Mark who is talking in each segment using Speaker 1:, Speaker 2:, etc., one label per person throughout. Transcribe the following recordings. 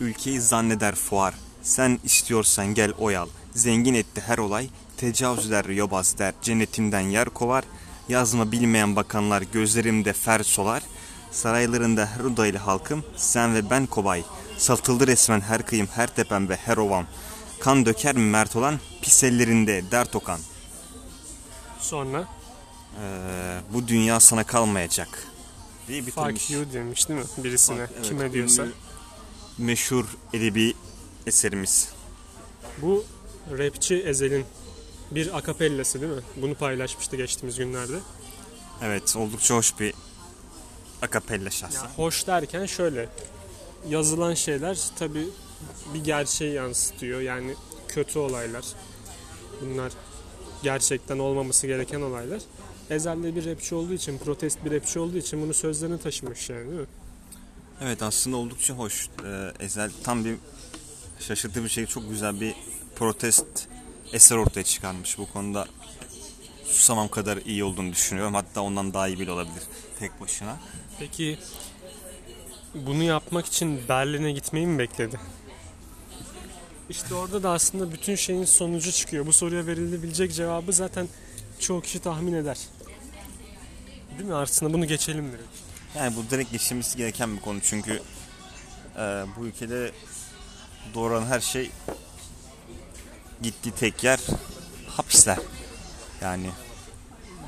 Speaker 1: ülkeyi zanneder fuar. Sen istiyorsan gel oyal. Zengin etti her olay. Tecavüz eder yobaz der. Cennetimden yer kovar. Yazma bilmeyen bakanlar gözlerimde fer solar. Saraylarında her odaylı halkım sen ve ben kobay. Satıldı resmen her kıyım her tepem ve her ovam. Kan döker mi mert olan pis ellerinde dert okan.
Speaker 2: Sonra
Speaker 1: Ee, bu dünya sana kalmayacak. diye bitirmiş.
Speaker 2: fuck you demiş değil mi birisine
Speaker 1: Evet,
Speaker 2: kime diyorsa.
Speaker 1: ünlü, Meşhur edebi eserimiz.
Speaker 2: Bu rapçi Ezel'in bir akapellası değil mi? Bunu paylaşmıştı geçtiğimiz günlerde.
Speaker 1: Evet oldukça hoş bir akapella şahsen.
Speaker 2: Ya hoş derken şöyle yazılan şeyler tabi bir gerçeği yansıtıyor. Yani kötü olaylar. Bunlar gerçekten olmaması gereken olaylar. Ezel de bir rapçi olduğu için, protest bir rapçi olduğu için bunu sözlerine taşımış yani değil mi?
Speaker 1: Evet aslında oldukça hoş. Ee, Ezel tam bir şaşırtıcı bir şey çok güzel bir protest eser ortaya çıkarmış. Bu konuda Susamam kadar iyi olduğunu düşünüyorum. Hatta ondan daha iyi bile olabilir tek başına.
Speaker 2: Peki bunu yapmak için Berlin'e gitmeyi mi bekledi? İşte orada da aslında bütün şeyin sonucu çıkıyor. Bu soruya verilebilecek cevabı zaten çoğu kişi tahmin eder. Değil mi? Aslında bunu geçelim direkt.
Speaker 1: Yani bu direkt geçilmesi gereken bir konu çünkü e, bu ülkede doğuran her şey gittiği tek yer hapisler. Yani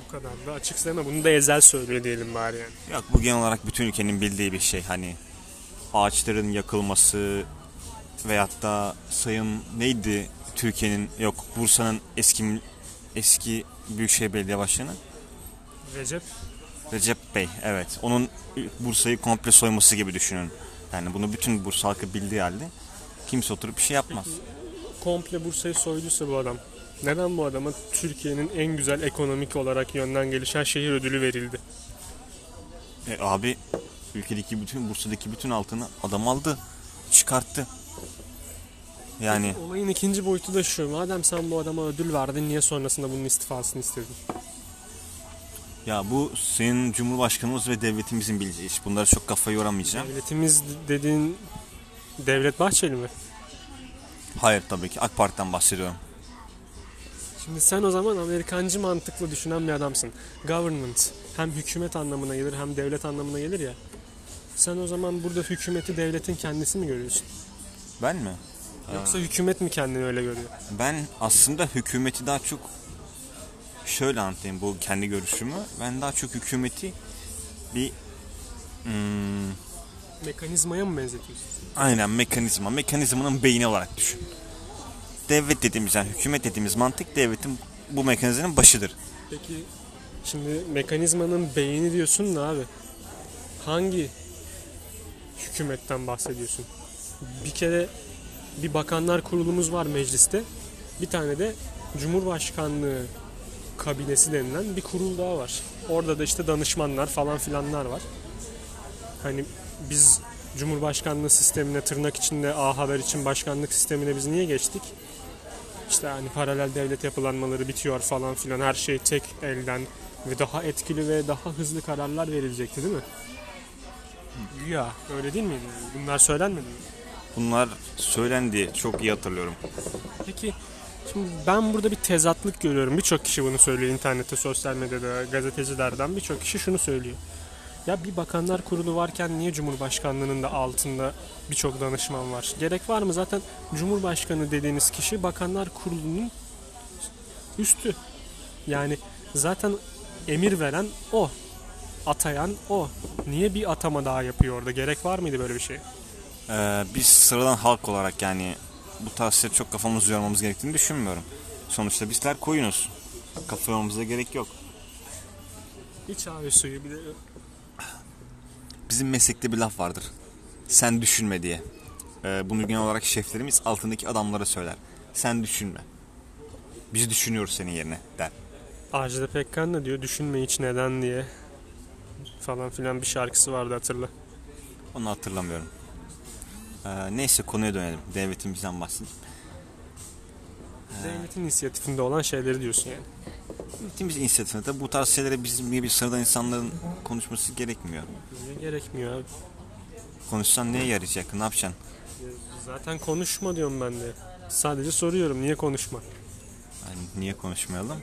Speaker 2: Bu kadar da açık söyleme. Bunu da Ezel söylüyor diyelim bari yani.
Speaker 1: Yok bu genel olarak bütün ülkenin bildiği bir şey hani ağaçların yakılması veyahut da sayın neydi Türkiye'nin yok Bursa'nın eski eski Büyükşehir Belediye Başkanı
Speaker 2: Recep
Speaker 1: Recep Bey evet onun Bursa'yı komple soyması gibi düşünün. Yani bunu bütün Bursa halkı bildiği halde kimse oturup bir şey yapmaz.
Speaker 2: komple Bursa'yı soyduysa bu adam. Neden bu adama Türkiye'nin en güzel ekonomik olarak yönden gelişen şehir ödülü verildi?
Speaker 1: E, abi ülkedeki bütün Bursa'daki bütün altını adam aldı çıkarttı. Yani
Speaker 2: Olayın ikinci boyutu da şu. Madem sen bu adama ödül verdin niye sonrasında bunun istifasını istedin?
Speaker 1: Ya bu senin Cumhurbaşkanımız ve devletimizin bileceği iş. Bunlara çok kafayı yoramayacağım.
Speaker 2: Devletimiz dediğin Devlet Bahçeli mi?
Speaker 1: Hayır tabii ki AK Parti'den bahsediyorum.
Speaker 2: Şimdi sen o zaman Amerikancı mantıklı düşünen bir adamsın. Government hem hükümet anlamına gelir hem devlet anlamına gelir ya. Sen o zaman burada hükümeti devletin kendisi mi görüyorsun?
Speaker 1: Ben mi?
Speaker 2: Yoksa hükümet mi kendini öyle görüyor?
Speaker 1: Ben aslında hükümeti daha çok şöyle anlatayım bu kendi görüşümü. Ben daha çok hükümeti bir hmm,
Speaker 2: Mekanizmaya mı benzetiyorsun?
Speaker 1: aynen mekanizma, mekanizmanın beyni olarak düşün. Devlet dediğimiz yani hükümet dediğimiz mantık devletin bu mekanizmanın başıdır.
Speaker 2: Peki şimdi mekanizmanın beyni diyorsun da abi hangi hükümetten bahsediyorsun? Bir kere bir bakanlar kurulumuz var mecliste. Bir tane de Cumhurbaşkanlığı kabinesi denilen bir kurul daha var. Orada da işte danışmanlar falan filanlar var. Hani biz Cumhurbaşkanlığı sistemine tırnak içinde A Haber için başkanlık sistemine biz niye geçtik? İşte hani paralel devlet yapılanmaları bitiyor falan filan her şey tek elden ve daha etkili ve daha hızlı kararlar verilecekti değil mi? Ya öyle değil miydi? Bunlar söylenmedi mi?
Speaker 1: Bunlar söylendi çok iyi hatırlıyorum.
Speaker 2: Peki şimdi ben burada bir tezatlık görüyorum. Birçok kişi bunu söylüyor internette, sosyal medyada, gazetecilerden birçok kişi şunu söylüyor. Ya bir bakanlar kurulu varken niye Cumhurbaşkanlığının da altında birçok danışman var? Gerek var mı? Zaten Cumhurbaşkanı dediğiniz kişi bakanlar kurulunun üstü. Yani zaten emir veren o. Atayan o. Niye bir atama daha yapıyor orada? Gerek var mıydı böyle bir şey?
Speaker 1: Ee, biz sıradan halk olarak yani bu tarz şeyleri çok kafamızı yormamız gerektiğini düşünmüyorum. Sonuçta bizler koyunuz. Kafa yormamıza gerek yok.
Speaker 2: Hiç abi suyu bir de
Speaker 1: Bizim meslekte bir laf vardır. Sen düşünme diye. Ee, bunu genel olarak şeflerimiz altındaki adamlara söyler. Sen düşünme. Biz düşünüyoruz senin yerine der.
Speaker 2: Ajda Pekkan da diyor düşünme hiç neden diye falan filan bir şarkısı vardı hatırla.
Speaker 1: Onu hatırlamıyorum. Ee, neyse konuya dönelim. Devletimizden bahsedelim.
Speaker 2: Devletin inisiyatifinde olan şeyleri diyorsun yani.
Speaker 1: Devletimiz inisiyatifinde tabii bu tarz şeylere bizim gibi sıradan insanların konuşması gerekmiyor.
Speaker 2: Gerekmiyor abi?
Speaker 1: Konuşsan neye yarayacak? Ne yapacaksın?
Speaker 2: Zaten konuşma diyorum ben de. Sadece soruyorum niye konuşma?
Speaker 1: Yani niye konuşmayalım?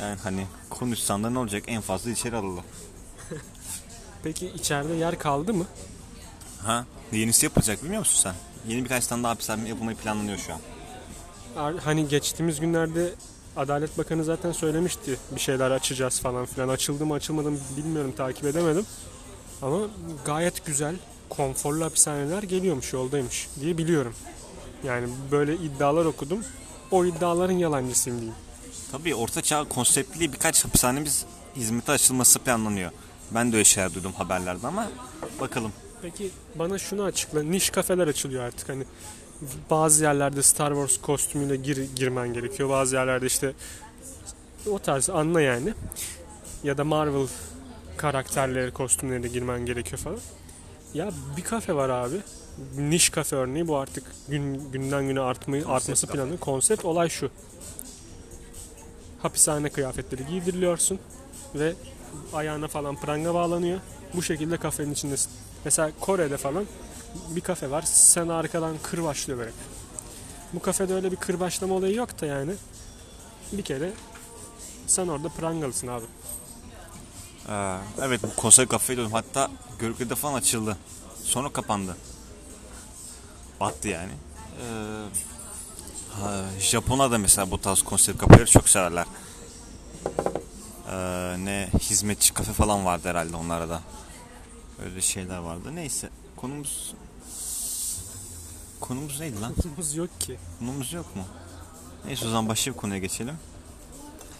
Speaker 1: Yani hani konuşsan da ne olacak? En fazla içeri alırlar.
Speaker 2: Peki içeride yer kaldı mı?
Speaker 1: Ha? Yenisi yapılacak bilmiyor musun sen? Yeni birkaç tane daha hapishane yapılmayı planlanıyor şu an.
Speaker 2: Hani geçtiğimiz günlerde Adalet Bakanı zaten söylemişti bir şeyler açacağız falan filan. Açıldı mı açılmadı mı bilmiyorum takip edemedim. Ama gayet güzel konforlu hapishaneler geliyormuş yoldaymış diye biliyorum. Yani böyle iddialar okudum. O iddiaların yalancısıyım diyeyim.
Speaker 1: Tabii orta çağ konseptli birkaç hapishanemiz hizmete açılması planlanıyor. Ben de öyle şeyler duydum haberlerde ama bakalım.
Speaker 2: Peki bana şunu açıkla. Niş kafeler açılıyor artık. Hani bazı yerlerde Star Wars kostümüyle gir, girmen gerekiyor. Bazı yerlerde işte o tarz anla yani. Ya da Marvel karakterleri kostümleriyle girmen gerekiyor falan. Ya bir kafe var abi. Niş kafe örneği bu artık gün, günden güne artmayı, artması
Speaker 1: kafe.
Speaker 2: planı. Konsept olay şu. Hapishane kıyafetleri giydiriliyorsun ve ayağına falan pranga bağlanıyor. Bu şekilde kafenin içindesin. Mesela Kore'de falan bir kafe var. Sen arkadan kır başlıyor böyle. Bu kafede öyle bir kır başlama olayı yok da yani. Bir kere sen orada prangalısın abi.
Speaker 1: Ee, evet bu konsept kafeye diyordum. Hatta Görükle'de falan açıldı. Sonra kapandı. Battı yani. Ee, ha, Japonlar da mesela bu tarz konsept kafeleri çok severler. Ee, ne hizmetçi kafe falan vardı herhalde onlarda da. Öyle şeyler vardı. Neyse konumuz konumuz neydi lan?
Speaker 2: Konumuz yok ki.
Speaker 1: Konumuz yok mu? Neyse o zaman başka bir konuya geçelim.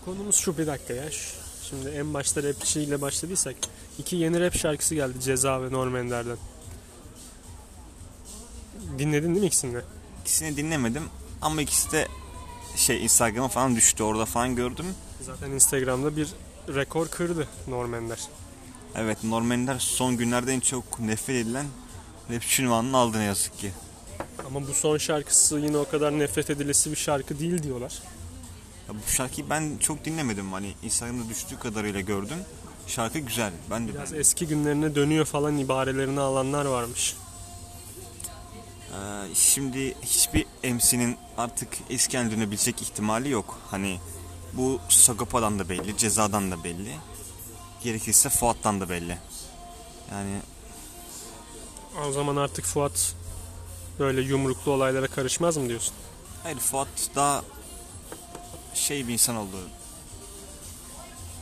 Speaker 2: Konumuz şu bir dakika ya. Şimdi en başta rapçiyle başladıysak iki yeni rap şarkısı geldi Ceza ve Norm Ender'den. Dinledin değil mi ikisini de?
Speaker 1: İkisini dinlemedim ama ikisi de şey Instagram'a falan düştü orada falan gördüm.
Speaker 2: Zaten Instagram'da bir rekor kırdı Norm Ender.
Speaker 1: Evet Normanler son günlerde en çok nefret edilen rapçi ünvanını aldı ne yazık ki.
Speaker 2: Ama bu son şarkısı yine o kadar nefret edilesi bir şarkı değil diyorlar.
Speaker 1: Ya bu şarkıyı ben çok dinlemedim hani Instagram'da düştüğü kadarıyla gördüm. Şarkı güzel. Ben de
Speaker 2: Biraz
Speaker 1: beğendim.
Speaker 2: eski günlerine dönüyor falan ibarelerini alanlar varmış.
Speaker 1: Ee, şimdi hiçbir MC'nin artık eski haline dönebilecek ihtimali yok. Hani bu Sagopa'dan da belli, Ceza'dan da belli. Gerekirse Fuat'tan da belli. Yani
Speaker 2: O zaman artık Fuat böyle yumruklu olaylara karışmaz mı diyorsun?
Speaker 1: hayır Fuat daha şey bir insan oldu.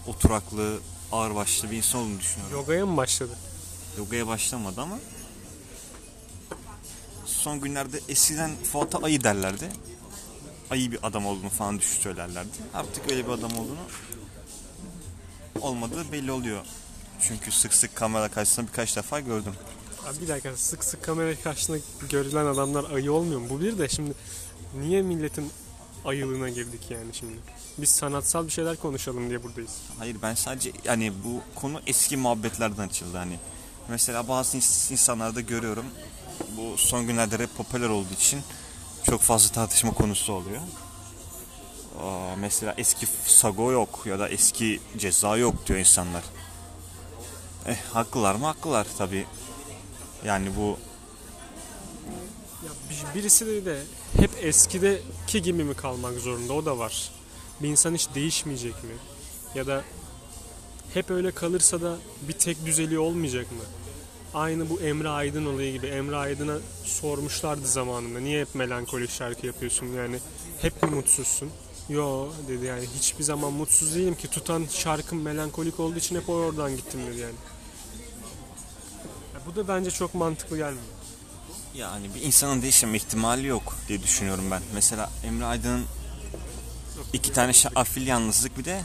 Speaker 1: Oturaklı, ağırbaşlı bir insan olduğunu düşünüyorum.
Speaker 2: Yogaya mı başladı?
Speaker 1: Yogaya başlamadı ama son günlerde eskiden Fuat'a ayı derlerdi. Ayı bir adam olduğunu falan düşün söylerlerdi. Artık öyle bir adam olduğunu olmadığı belli oluyor. Çünkü sık sık kamera karşısında birkaç defa gördüm.
Speaker 2: Abi bir dakika sık sık kamera karşısında görülen adamlar ayı olmuyor mu? Bu bir de şimdi niye milletin ayılığına girdik yani şimdi? Biz sanatsal bir şeyler konuşalım diye buradayız.
Speaker 1: Hayır ben sadece yani bu konu eski muhabbetlerden açıldı hani. Mesela bazı ins- insanlarda görüyorum bu son günlerde rap popüler olduğu için çok fazla tartışma konusu oluyor. Mesela eski Sago yok ya da eski ceza yok diyor insanlar. Eh haklılar mı? Haklılar tabi. Yani bu
Speaker 2: Ya bir- birisi de, de hep eskideki gibi mi kalmak zorunda o da var. Bir insan hiç değişmeyecek mi? Ya da hep öyle kalırsa da bir tek düzeli olmayacak mı? Aynı bu Emre Aydın olayı gibi. Emre Aydın'a sormuşlardı zamanında. Niye hep melankolik şarkı yapıyorsun? Yani hep mi mutsuzsun? Yo dedi yani hiçbir zaman mutsuz değilim ki. Tutan şarkım melankolik olduğu için hep oradan gittim dedi yani. Ya bu da bence çok mantıklı gelmiyor.
Speaker 1: yani bir insanın değişme ihtimali yok diye düşünüyorum ben. Mesela Emre Aydın'ın iki tane şa- afil yalnızlık bir de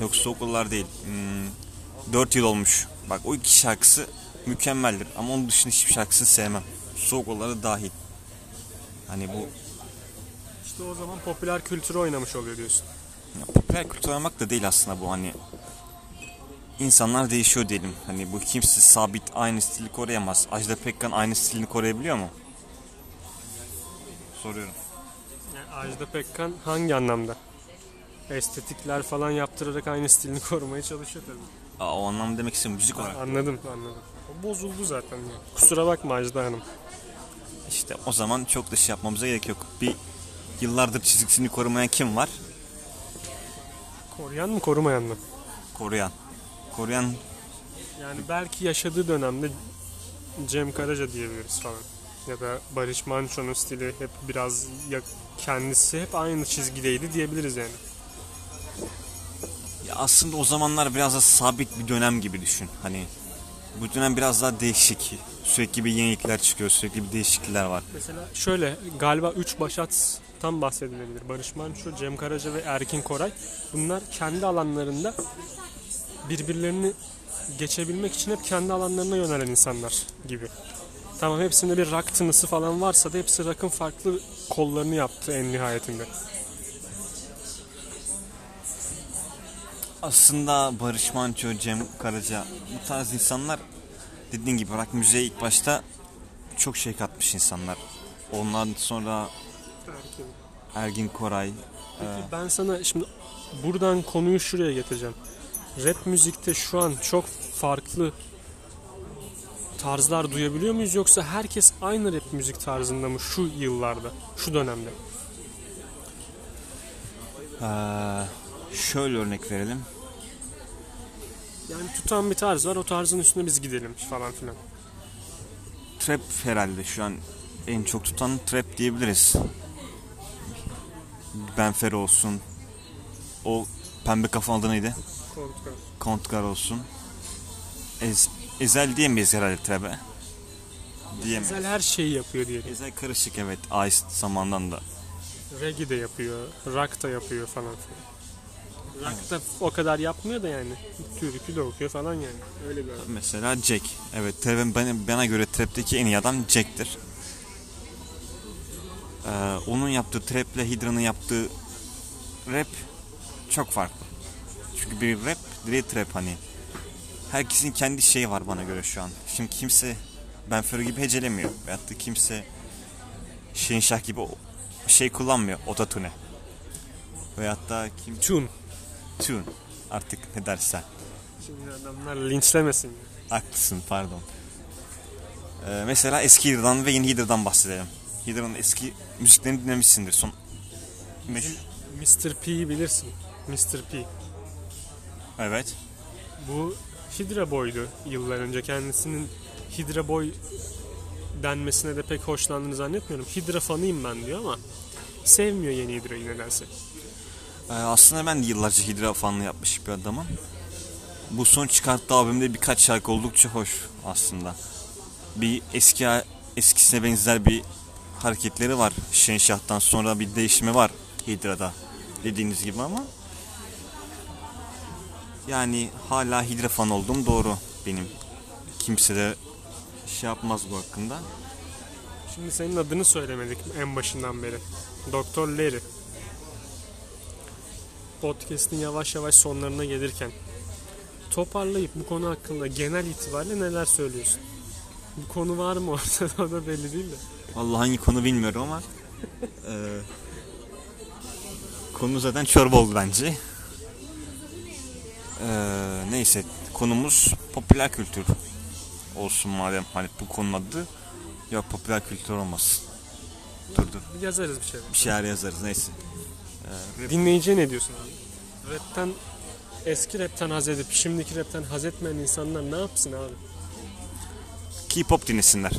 Speaker 1: Yok soğuk değil. Hmm, 4 yıl olmuş. Bak o iki şarkısı mükemmeldir. Ama onun dışında hiçbir şarkısını sevmem. Soğuk dahil. Hani bu
Speaker 2: İşte o zaman popüler kültürü oynamış oluyor diyorsun.
Speaker 1: ya, popüler kültür oynamak da değil aslında bu hani. İnsanlar değişiyor diyelim. Hani bu kimse sabit aynı stili koruyamaz. Ajda Pekkan aynı stilini koruyabiliyor mu? Soruyorum.
Speaker 2: Yani Ajda Pekkan hangi anlamda? Estetikler falan yaptırarak aynı stilini korumaya çalışıyor tabii.
Speaker 1: Aa, o anlamda demek istiyorum müzik olarak.
Speaker 2: Anladım anladım. O bozuldu zaten ya. Kusura bakma Ajda Hanım.
Speaker 1: İşte o zaman çok da şey yapmamıza gerek yok. Bir yıllardır çizgisini korumayan kim var?
Speaker 2: Koruyan mı korumayan mı?
Speaker 1: Koruyan. Koruyan
Speaker 2: Yani belki yaşadığı dönemde Cem Karaca diyebiliriz falan. Ya da Barış Manço'nun stili hep biraz ya kendisi hep aynı çizgideydi diyebiliriz yani.
Speaker 1: Ya aslında o zamanlar biraz da sabit bir dönem gibi düşün. Hani bu dönem biraz daha değişik. Sürekli bir yenilikler çıkıyor, sürekli bir değişiklikler var.
Speaker 2: Mesela şöyle galiba 3 başattan bahsedilebilir. Barış Manço, Cem Karaca ve Erkin Koray. Bunlar kendi alanlarında birbirlerini geçebilmek için hep kendi alanlarına yönelen insanlar gibi. Tamam hepsinde bir rock tınısı falan varsa da hepsi rock'ın farklı kollarını yaptı en nihayetinde.
Speaker 1: Aslında Barış Manço, Cem Karaca bu tarz insanlar dediğin gibi rock müziğe ilk başta çok şey katmış insanlar. Ondan sonra
Speaker 2: Erkin.
Speaker 1: Ergin Koray,
Speaker 2: Peki ben sana şimdi buradan konuyu şuraya getireceğim. Rap müzikte şu an çok farklı tarzlar duyabiliyor muyuz yoksa herkes aynı rap müzik tarzında mı şu yıllarda, şu dönemde?
Speaker 1: eee, şöyle örnek verelim.
Speaker 2: Yani tutan bir tarz var o tarzın üstüne biz gidelim falan filan.
Speaker 1: Trap herhalde şu an en çok tutan trap diyebiliriz. Benfer olsun. O pembe kafa adı neydi?
Speaker 2: Kontra.
Speaker 1: Kontkar olsun. Ez, ezel diyemeyiz herhalde trap'e. Diyemeyiz.
Speaker 2: Güzel her şeyi yapıyor diyelim.
Speaker 1: Ezel karışık evet. Ice zamandan da.
Speaker 2: Reggae de yapıyor, rock da yapıyor falan filan. Rock da o kadar yapmıyor da yani. Türkü de okuyor falan yani. Öyle bir adam.
Speaker 1: Mesela Jack. Evet trap'in bana, bana göre trap'teki en iyi adam Jack'tir. Ee, onun yaptığı trap'le Hydra'nın yaptığı rap çok farklı. Çünkü bir rap, diğeri trap hani. Herkesin kendi şeyi var bana göre şu an. Şimdi kimse Ben Fero gibi hecelemiyor. Veyahut da kimse Şehinşah gibi şey kullanmıyor. Ototune. Veyahut da kim...
Speaker 2: Tune.
Speaker 1: Tune. Artık ne dersen.
Speaker 2: Şimdi adamlar linçlemesin.
Speaker 1: Haklısın pardon. Ee, mesela eski Hydra'dan ve yeni Hydra'dan bahsedelim. Hydra'nın eski müziklerini dinlemişsindir. Son Meş-
Speaker 2: Mr. P'yi bilirsin. Mr. P.
Speaker 1: Evet.
Speaker 2: Bu Hydra Boy'du yıllar önce. Kendisinin Hydra Boy denmesine de pek hoşlandığını zannetmiyorum. Hydra fanıyım ben diyor ama sevmiyor yeni Hydra'yı nedense.
Speaker 1: Ee, aslında ben de yıllarca Hydra fanlığı yapmış bir adamım. Bu son çıkarttığı albümde birkaç şarkı oldukça hoş aslında. Bir eski eskisine benzer bir hareketleri var. Şenşah'tan sonra bir değişimi var Hydra'da. Dediğiniz gibi ama yani hala Hydra fan olduğum doğru benim. Kimse de şey yapmaz bu hakkında.
Speaker 2: Şimdi senin adını söylemedik en başından beri. Doktor Larry. Podcast'in yavaş yavaş sonlarına gelirken toparlayıp bu konu hakkında genel itibariyle neler söylüyorsun? Bu konu var mı ortada da belli değil de.
Speaker 1: Vallahi hangi konu bilmiyorum ama eee, konu zaten çorba oldu bence. Eee, neyse konumuz popüler kültür olsun madem hani bu konunun adı yok popüler kültür olmasın. Dur dur
Speaker 2: Yazarız bir şey.
Speaker 1: bir şeyler yazarız neyse.
Speaker 2: Dinleyiciye ne diyorsun abi? Rap'ten eski rap'ten haz edip şimdiki rap'ten haz etmeyen insanlar ne yapsın abi?
Speaker 1: K-pop dinlesinler.